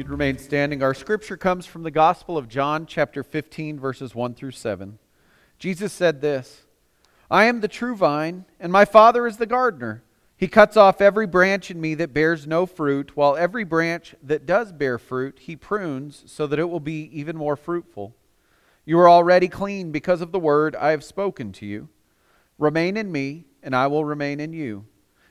you'd remain standing. Our scripture comes from the Gospel of John, chapter 15, verses 1 through 7. Jesus said this I am the true vine, and my Father is the gardener. He cuts off every branch in me that bears no fruit, while every branch that does bear fruit, he prunes so that it will be even more fruitful. You are already clean because of the word I have spoken to you. Remain in me, and I will remain in you.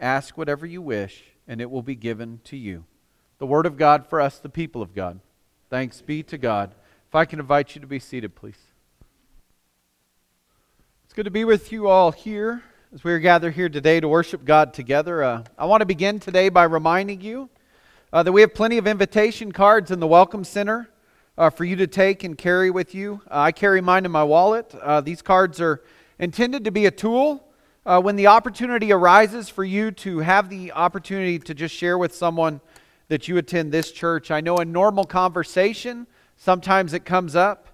Ask whatever you wish, and it will be given to you. The Word of God for us, the people of God. Thanks be to God. If I can invite you to be seated, please. It's good to be with you all here as we are gathered here today to worship God together. Uh, I want to begin today by reminding you uh, that we have plenty of invitation cards in the Welcome Center uh, for you to take and carry with you. Uh, I carry mine in my wallet. Uh, these cards are intended to be a tool uh, when the opportunity arises for you to have the opportunity to just share with someone that you attend this church, I know in normal conversation, sometimes it comes up,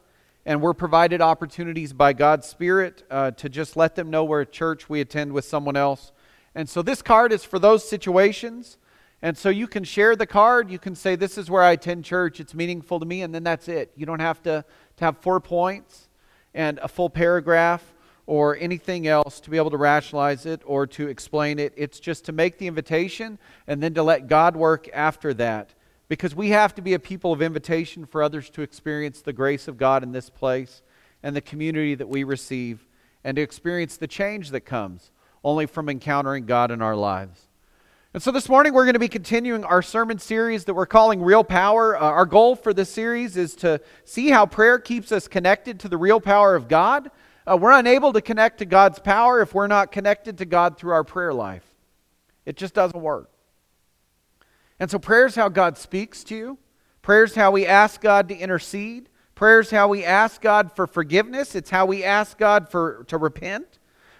and we're provided opportunities by God's Spirit uh, to just let them know where a church we attend with someone else. And so this card is for those situations. And so you can share the card. You can say, This is where I attend church. It's meaningful to me. And then that's it. You don't have to, to have four points and a full paragraph or anything else to be able to rationalize it or to explain it. It's just to make the invitation and then to let God work after that. Because we have to be a people of invitation for others to experience the grace of God in this place and the community that we receive and to experience the change that comes only from encountering God in our lives. And so this morning we're going to be continuing our sermon series that we're calling Real Power. Uh, our goal for this series is to see how prayer keeps us connected to the real power of God uh, we're unable to connect to God's power if we're not connected to God through our prayer life. It just doesn't work. And so, prayer is how God speaks to you. Prayer is how we ask God to intercede. Prayer is how we ask God for forgiveness. It's how we ask God for, to repent.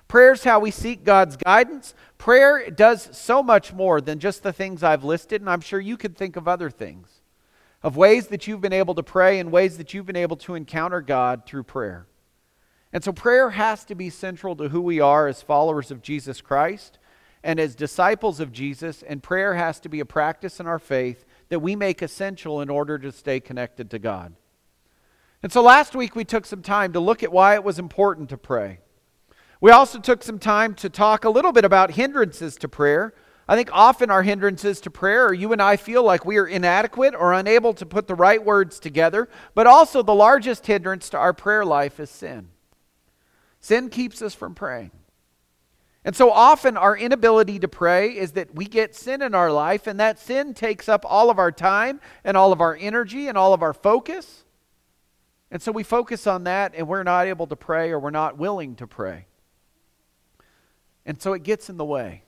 Prayer is how we seek God's guidance. Prayer does so much more than just the things I've listed, and I'm sure you could think of other things, of ways that you've been able to pray and ways that you've been able to encounter God through prayer. And so prayer has to be central to who we are as followers of Jesus Christ and as disciples of Jesus, and prayer has to be a practice in our faith that we make essential in order to stay connected to God. And so last week we took some time to look at why it was important to pray. We also took some time to talk a little bit about hindrances to prayer. I think often our hindrances to prayer are you and I feel like we are inadequate or unable to put the right words together, but also the largest hindrance to our prayer life is sin. Sin keeps us from praying. And so often our inability to pray is that we get sin in our life, and that sin takes up all of our time and all of our energy and all of our focus. And so we focus on that, and we're not able to pray or we're not willing to pray. And so it gets in the way.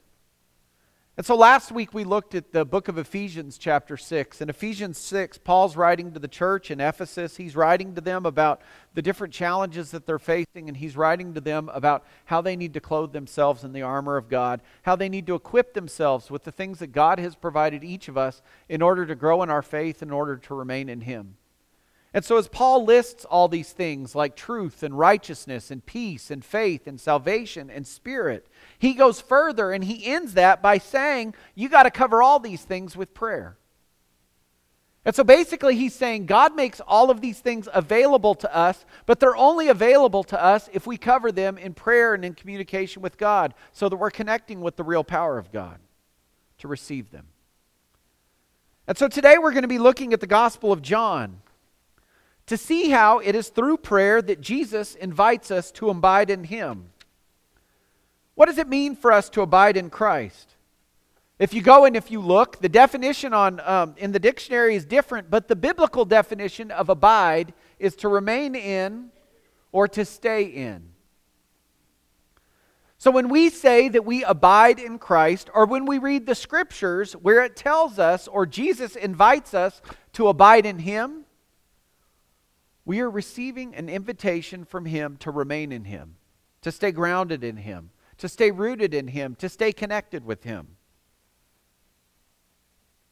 And so last week we looked at the book of Ephesians, chapter 6. In Ephesians 6, Paul's writing to the church in Ephesus. He's writing to them about the different challenges that they're facing, and he's writing to them about how they need to clothe themselves in the armor of God, how they need to equip themselves with the things that God has provided each of us in order to grow in our faith, in order to remain in Him. And so, as Paul lists all these things like truth and righteousness and peace and faith and salvation and spirit, he goes further and he ends that by saying, You got to cover all these things with prayer. And so basically, he's saying God makes all of these things available to us, but they're only available to us if we cover them in prayer and in communication with God so that we're connecting with the real power of God to receive them. And so today we're going to be looking at the Gospel of John to see how it is through prayer that Jesus invites us to abide in Him. What does it mean for us to abide in Christ? If you go and if you look, the definition on, um, in the dictionary is different, but the biblical definition of abide is to remain in or to stay in. So when we say that we abide in Christ, or when we read the scriptures where it tells us or Jesus invites us to abide in Him, we are receiving an invitation from Him to remain in Him, to stay grounded in Him, to stay rooted in Him, to stay connected with Him.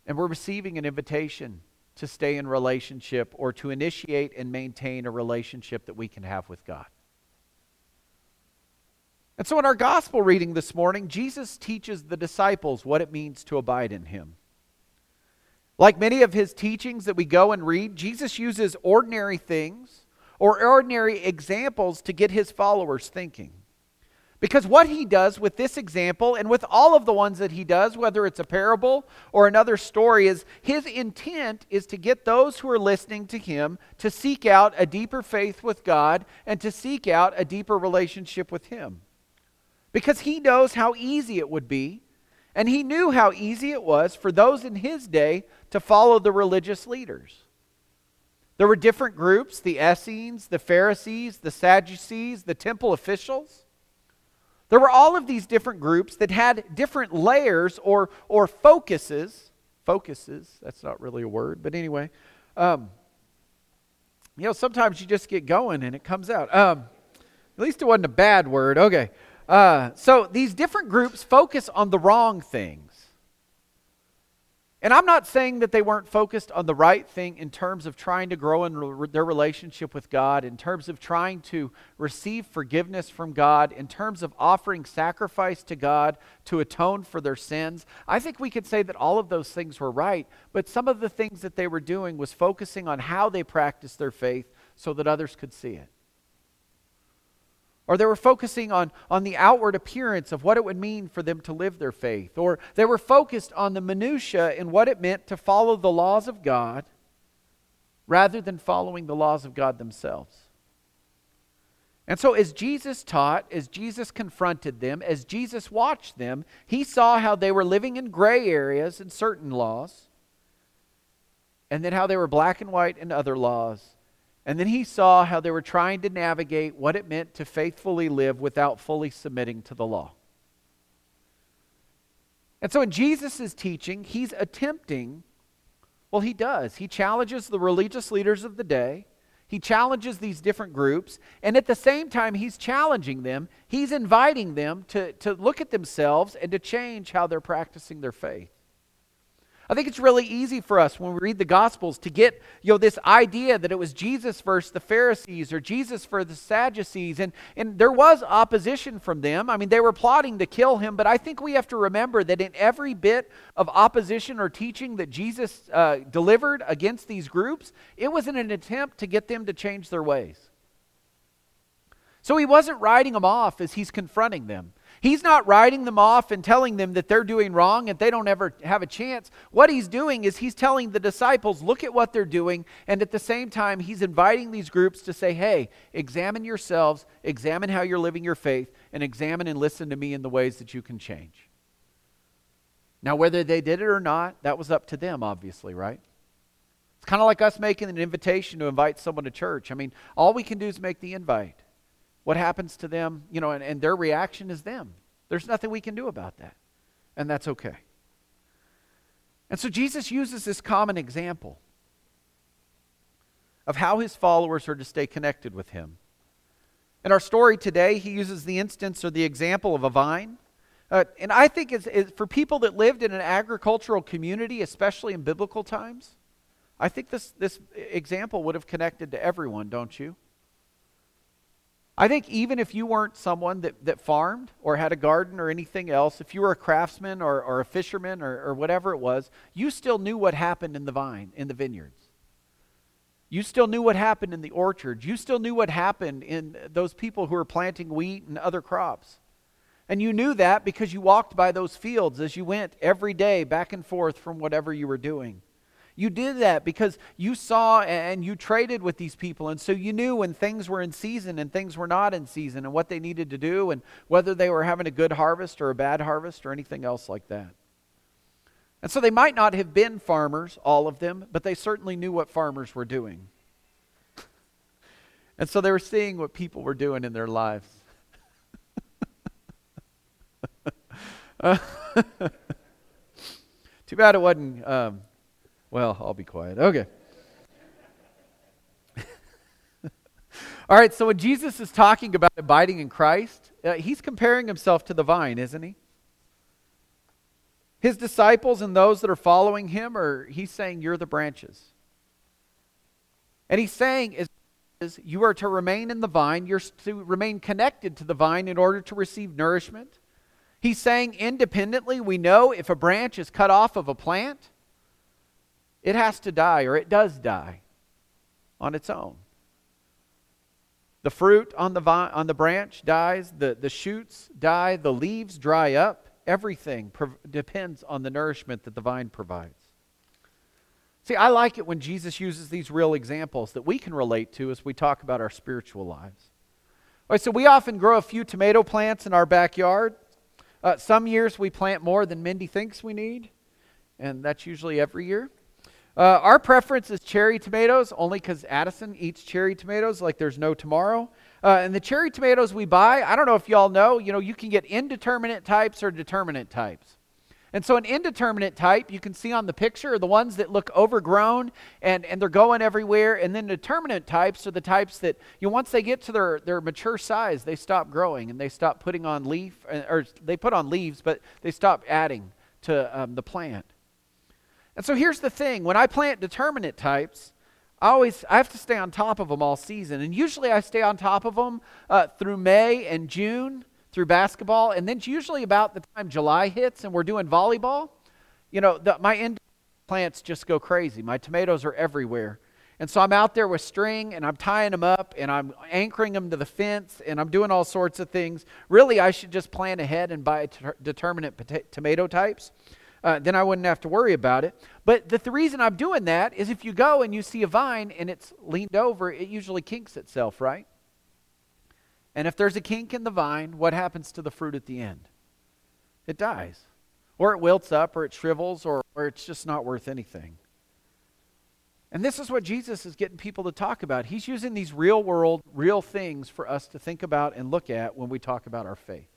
And we're receiving an invitation to stay in relationship or to initiate and maintain a relationship that we can have with God. And so, in our gospel reading this morning, Jesus teaches the disciples what it means to abide in Him. Like many of his teachings that we go and read, Jesus uses ordinary things or ordinary examples to get his followers thinking. Because what he does with this example and with all of the ones that he does, whether it's a parable or another story, is his intent is to get those who are listening to him to seek out a deeper faith with God and to seek out a deeper relationship with him. Because he knows how easy it would be, and he knew how easy it was for those in his day to follow the religious leaders. There were different groups the Essenes, the Pharisees, the Sadducees, the temple officials. There were all of these different groups that had different layers or, or focuses. Focuses, that's not really a word, but anyway. Um, you know, sometimes you just get going and it comes out. Um, at least it wasn't a bad word. Okay. Uh, so these different groups focus on the wrong things. And I'm not saying that they weren't focused on the right thing in terms of trying to grow in re- their relationship with God, in terms of trying to receive forgiveness from God, in terms of offering sacrifice to God to atone for their sins. I think we could say that all of those things were right, but some of the things that they were doing was focusing on how they practiced their faith so that others could see it. Or they were focusing on, on the outward appearance of what it would mean for them to live their faith. Or they were focused on the minutiae and what it meant to follow the laws of God rather than following the laws of God themselves. And so, as Jesus taught, as Jesus confronted them, as Jesus watched them, he saw how they were living in gray areas in certain laws, and then how they were black and white in other laws. And then he saw how they were trying to navigate what it meant to faithfully live without fully submitting to the law. And so in Jesus' teaching, he's attempting, well, he does. He challenges the religious leaders of the day. He challenges these different groups. And at the same time, he's challenging them. He's inviting them to, to look at themselves and to change how they're practicing their faith. I think it's really easy for us when we read the Gospels to get you know, this idea that it was Jesus versus the Pharisees or Jesus for the Sadducees. And, and there was opposition from them. I mean, they were plotting to kill him, but I think we have to remember that in every bit of opposition or teaching that Jesus uh, delivered against these groups, it was in an attempt to get them to change their ways. So he wasn't writing them off as he's confronting them. He's not writing them off and telling them that they're doing wrong and they don't ever have a chance. What he's doing is he's telling the disciples, look at what they're doing. And at the same time, he's inviting these groups to say, hey, examine yourselves, examine how you're living your faith, and examine and listen to me in the ways that you can change. Now, whether they did it or not, that was up to them, obviously, right? It's kind of like us making an invitation to invite someone to church. I mean, all we can do is make the invite. What happens to them, you know, and, and their reaction is them. There's nothing we can do about that. And that's okay. And so Jesus uses this common example of how his followers are to stay connected with him. In our story today, he uses the instance or the example of a vine. Uh, and I think it's, it's, for people that lived in an agricultural community, especially in biblical times, I think this, this example would have connected to everyone, don't you? I think even if you weren't someone that, that farmed or had a garden or anything else, if you were a craftsman or, or a fisherman or, or whatever it was, you still knew what happened in the vine, in the vineyards. You still knew what happened in the orchards. You still knew what happened in those people who were planting wheat and other crops. And you knew that because you walked by those fields as you went every day back and forth from whatever you were doing. You did that because you saw and you traded with these people. And so you knew when things were in season and things were not in season and what they needed to do and whether they were having a good harvest or a bad harvest or anything else like that. And so they might not have been farmers, all of them, but they certainly knew what farmers were doing. and so they were seeing what people were doing in their lives. Too bad it wasn't. Um, well, I'll be quiet. Okay. All right, so when Jesus is talking about abiding in Christ, uh, he's comparing himself to the vine, isn't he? His disciples and those that are following him are he's saying you're the branches. And he's saying is, you are to remain in the vine, you're to remain connected to the vine in order to receive nourishment. He's saying independently, we know if a branch is cut off of a plant, it has to die or it does die on its own. The fruit on the, vine, on the branch dies, the, the shoots die, the leaves dry up. Everything pro- depends on the nourishment that the vine provides. See, I like it when Jesus uses these real examples that we can relate to as we talk about our spiritual lives. All right, so we often grow a few tomato plants in our backyard. Uh, some years we plant more than Mindy thinks we need, and that's usually every year. Uh, our preference is cherry tomatoes, only because Addison eats cherry tomatoes like there's no tomorrow. Uh, and the cherry tomatoes we buy, I don't know if y'all know, you know, you can get indeterminate types or determinate types. And so an indeterminate type, you can see on the picture, are the ones that look overgrown and, and they're going everywhere. And then determinate types are the types that, you know, once they get to their, their mature size, they stop growing and they stop putting on leaf, uh, or they put on leaves, but they stop adding to um, the plant. And so here's the thing when I plant determinate types, I always I have to stay on top of them all season. And usually I stay on top of them uh, through May and June through basketball. And then usually about the time July hits and we're doing volleyball, you know, the, my plants just go crazy. My tomatoes are everywhere. And so I'm out there with string and I'm tying them up and I'm anchoring them to the fence and I'm doing all sorts of things. Really, I should just plan ahead and buy determinate pota- tomato types uh, then I wouldn't have to worry about it. But the, the reason I'm doing that is if you go and you see a vine and it's leaned over, it usually kinks itself, right? And if there's a kink in the vine, what happens to the fruit at the end? It dies. Or it wilts up, or it shrivels, or, or it's just not worth anything. And this is what Jesus is getting people to talk about. He's using these real world, real things for us to think about and look at when we talk about our faith.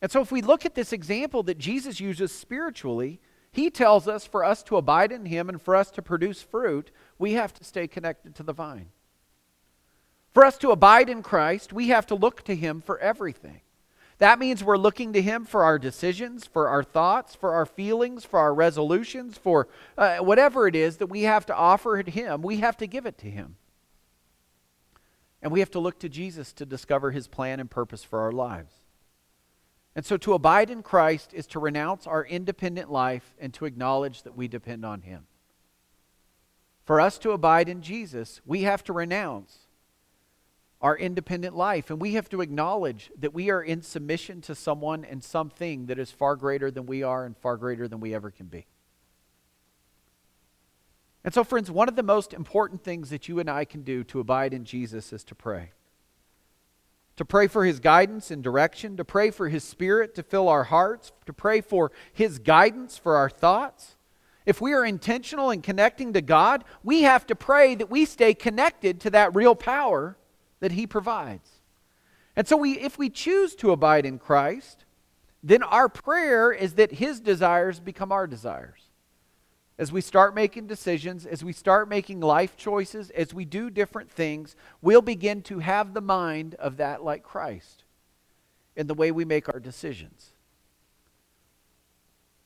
And so, if we look at this example that Jesus uses spiritually, he tells us for us to abide in him and for us to produce fruit, we have to stay connected to the vine. For us to abide in Christ, we have to look to him for everything. That means we're looking to him for our decisions, for our thoughts, for our feelings, for our resolutions, for uh, whatever it is that we have to offer to him, we have to give it to him. And we have to look to Jesus to discover his plan and purpose for our lives. And so to abide in Christ is to renounce our independent life and to acknowledge that we depend on Him. For us to abide in Jesus, we have to renounce our independent life and we have to acknowledge that we are in submission to someone and something that is far greater than we are and far greater than we ever can be. And so, friends, one of the most important things that you and I can do to abide in Jesus is to pray to pray for His guidance and direction, to pray for His Spirit to fill our hearts, to pray for His guidance for our thoughts. If we are intentional in connecting to God, we have to pray that we stay connected to that real power that He provides. And so, we, if we choose to abide in Christ, then our prayer is that His desires become our desires as we start making decisions, as we start making life choices, as we do different things, we'll begin to have the mind of that like Christ in the way we make our decisions.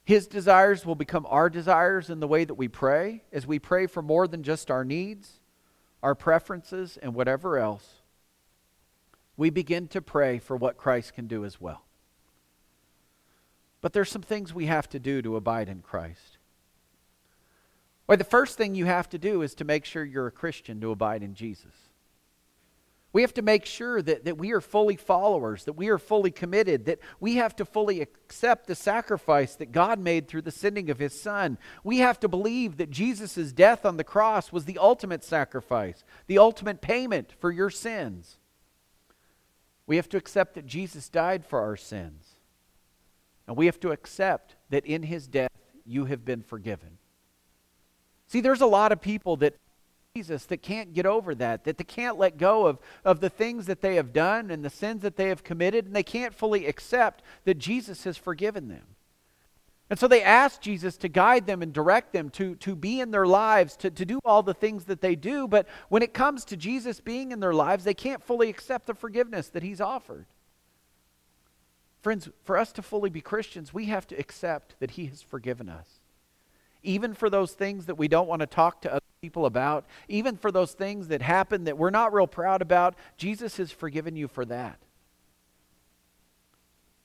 His desires will become our desires in the way that we pray, as we pray for more than just our needs, our preferences, and whatever else. We begin to pray for what Christ can do as well. But there's some things we have to do to abide in Christ. The first thing you have to do is to make sure you're a Christian to abide in Jesus. We have to make sure that, that we are fully followers, that we are fully committed, that we have to fully accept the sacrifice that God made through the sending of His Son. We have to believe that Jesus' death on the cross was the ultimate sacrifice, the ultimate payment for your sins. We have to accept that Jesus died for our sins. And we have to accept that in His death you have been forgiven. See, there's a lot of people that Jesus that can't get over that, that they can't let go of, of the things that they have done and the sins that they have committed, and they can't fully accept that Jesus has forgiven them. And so they ask Jesus to guide them and direct them, to, to be in their lives, to, to do all the things that they do. But when it comes to Jesus being in their lives, they can't fully accept the forgiveness that He's offered. Friends, for us to fully be Christians, we have to accept that He has forgiven us. Even for those things that we don't want to talk to other people about, even for those things that happen that we're not real proud about, Jesus has forgiven you for that.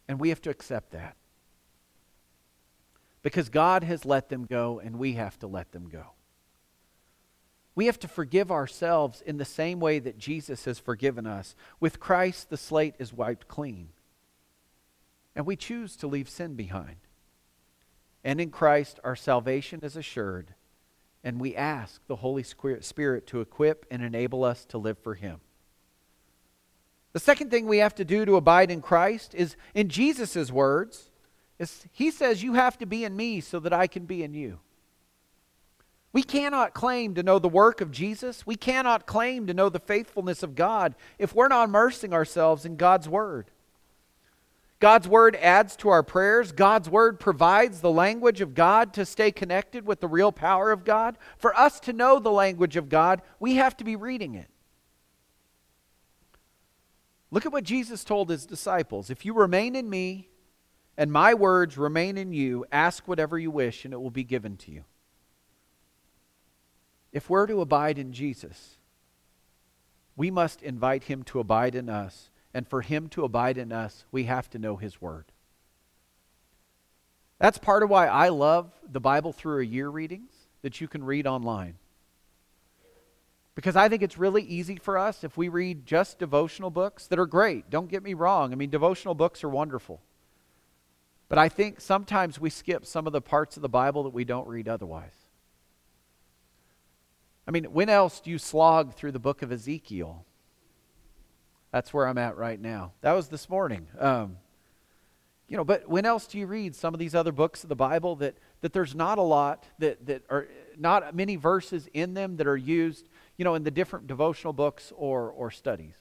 And we have to accept that because God has let them go and we have to let them go. We have to forgive ourselves in the same way that Jesus has forgiven us. With Christ, the slate is wiped clean. And we choose to leave sin behind. And in Christ, our salvation is assured. And we ask the Holy Spirit to equip and enable us to live for Him. The second thing we have to do to abide in Christ is, in Jesus' words, it's, he says, You have to be in me so that I can be in you. We cannot claim to know the work of Jesus. We cannot claim to know the faithfulness of God if we're not immersing ourselves in God's Word. God's Word adds to our prayers. God's Word provides the language of God to stay connected with the real power of God. For us to know the language of God, we have to be reading it. Look at what Jesus told his disciples If you remain in me and my words remain in you, ask whatever you wish, and it will be given to you. If we're to abide in Jesus, we must invite him to abide in us. And for him to abide in us, we have to know his word. That's part of why I love the Bible through a year readings that you can read online. Because I think it's really easy for us if we read just devotional books that are great. Don't get me wrong. I mean, devotional books are wonderful. But I think sometimes we skip some of the parts of the Bible that we don't read otherwise. I mean, when else do you slog through the book of Ezekiel? That's where I'm at right now. That was this morning. Um, you know, but when else do you read some of these other books of the Bible that, that there's not a lot, that, that are not many verses in them that are used, you know, in the different devotional books or, or studies?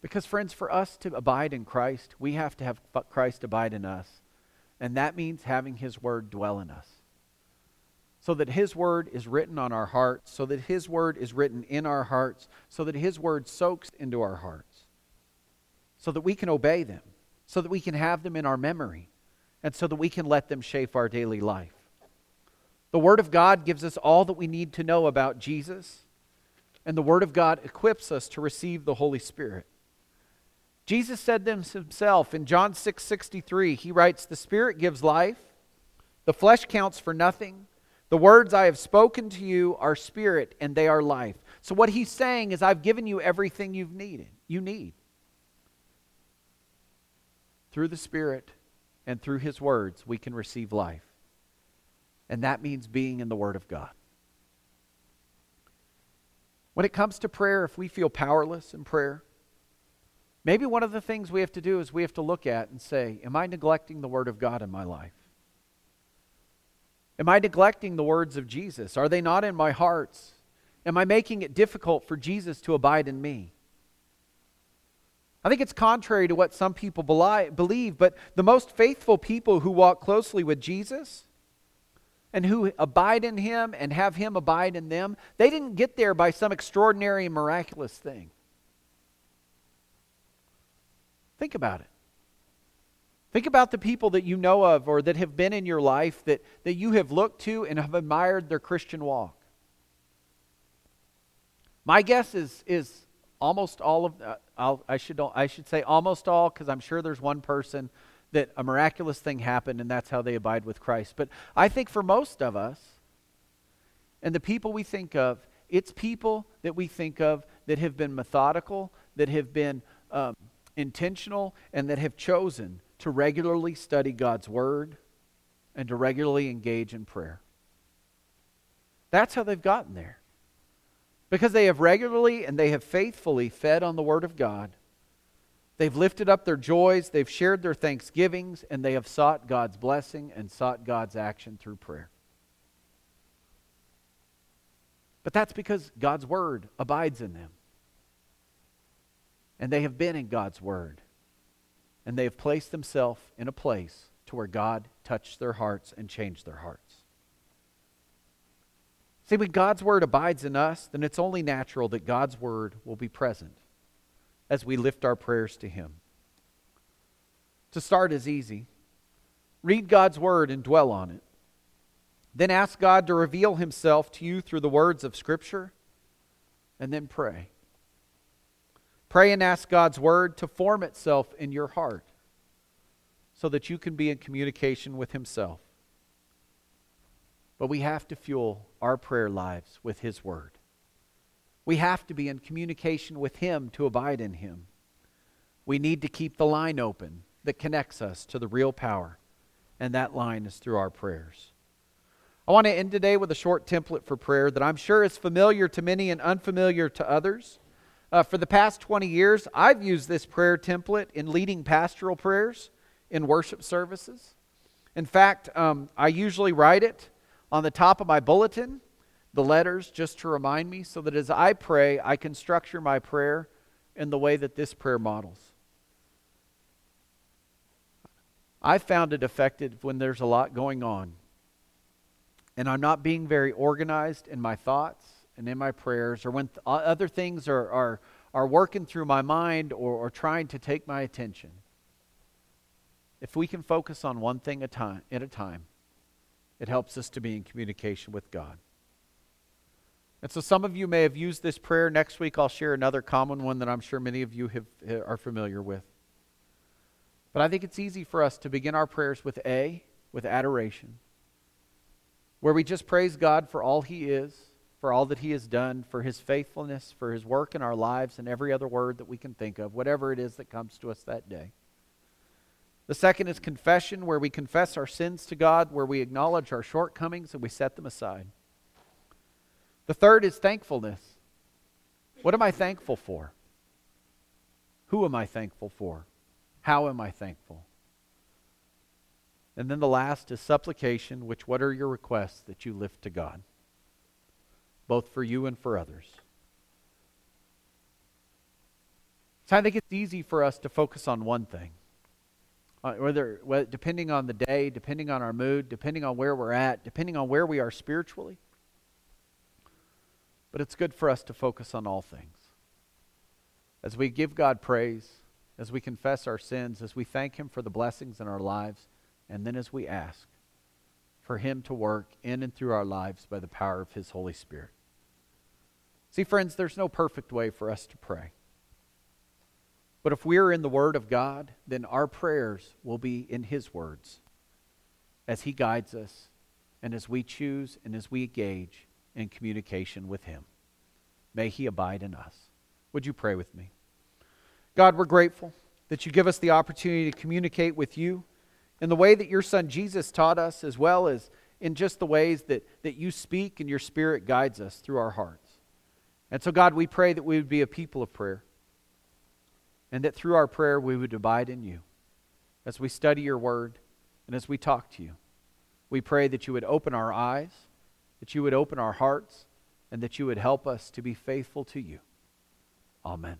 Because, friends, for us to abide in Christ, we have to have Christ abide in us. And that means having His Word dwell in us. So that His Word is written on our hearts, so that His Word is written in our hearts, so that His Word soaks into our hearts, so that we can obey them, so that we can have them in our memory, and so that we can let them shape our daily life. The Word of God gives us all that we need to know about Jesus, and the Word of God equips us to receive the Holy Spirit. Jesus said this himself in John 6 63. He writes, The Spirit gives life, the flesh counts for nothing. The words I have spoken to you are spirit and they are life. So what he's saying is I've given you everything you've needed. You need. Through the Spirit and through his words we can receive life. And that means being in the word of God. When it comes to prayer, if we feel powerless in prayer, Maybe one of the things we have to do is we have to look at and say, Am I neglecting the Word of God in my life? Am I neglecting the words of Jesus? Are they not in my hearts? Am I making it difficult for Jesus to abide in me? I think it's contrary to what some people believe, but the most faithful people who walk closely with Jesus and who abide in Him and have Him abide in them, they didn't get there by some extraordinary and miraculous thing. Think about it. Think about the people that you know of or that have been in your life that, that you have looked to and have admired their Christian walk. My guess is, is almost all of, uh, i should, I should say almost all because I'm sure there's one person that a miraculous thing happened and that's how they abide with Christ. But I think for most of us, and the people we think of, it's people that we think of that have been methodical, that have been um, intentional, and that have chosen to regularly study God's Word and to regularly engage in prayer. That's how they've gotten there. Because they have regularly and they have faithfully fed on the Word of God. They've lifted up their joys, they've shared their thanksgivings, and they have sought God's blessing and sought God's action through prayer. But that's because God's Word abides in them. And they have been in God's Word. And they have placed themselves in a place to where God touched their hearts and changed their hearts. See, when God's word abides in us, then it's only natural that God's word will be present as we lift our prayers to Him. To start is easy. Read God's word and dwell on it. Then ask God to reveal Himself to you through the words of Scripture, and then pray. Pray and ask God's word to form itself in your heart so that you can be in communication with Himself. But we have to fuel our prayer lives with His word. We have to be in communication with Him to abide in Him. We need to keep the line open that connects us to the real power, and that line is through our prayers. I want to end today with a short template for prayer that I'm sure is familiar to many and unfamiliar to others. Uh, for the past 20 years, I've used this prayer template in leading pastoral prayers in worship services. In fact, um, I usually write it on the top of my bulletin, the letters, just to remind me, so that as I pray, I can structure my prayer in the way that this prayer models. I found it effective when there's a lot going on and I'm not being very organized in my thoughts and in my prayers, or when th- other things are, are, are working through my mind or, or trying to take my attention. If we can focus on one thing a time, at a time, it helps us to be in communication with God. And so some of you may have used this prayer. Next week I'll share another common one that I'm sure many of you have, are familiar with. But I think it's easy for us to begin our prayers with A, with adoration where we just praise God for all He is, for all that He has done, for His faithfulness, for His work in our lives, and every other word that we can think of, whatever it is that comes to us that day. The second is confession, where we confess our sins to God, where we acknowledge our shortcomings and we set them aside. The third is thankfulness. What am I thankful for? Who am I thankful for? How am I thankful? And then the last is supplication, which what are your requests that you lift to God, both for you and for others? So I think it's easy for us to focus on one thing. Uh, whether, whether depending on the day, depending on our mood, depending on where we're at, depending on where we are spiritually. But it's good for us to focus on all things. As we give God praise, as we confess our sins, as we thank Him for the blessings in our lives, and then as we ask for Him to work in and through our lives by the power of His Holy Spirit. See, friends, there's no perfect way for us to pray. But if we're in the Word of God, then our prayers will be in His words as He guides us and as we choose and as we engage in communication with Him. May He abide in us. Would you pray with me? God, we're grateful that you give us the opportunity to communicate with you in the way that your son Jesus taught us, as well as in just the ways that, that you speak and your spirit guides us through our hearts. And so, God, we pray that we would be a people of prayer and that through our prayer we would abide in you as we study your word and as we talk to you. We pray that you would open our eyes, that you would open our hearts, and that you would help us to be faithful to you. Amen.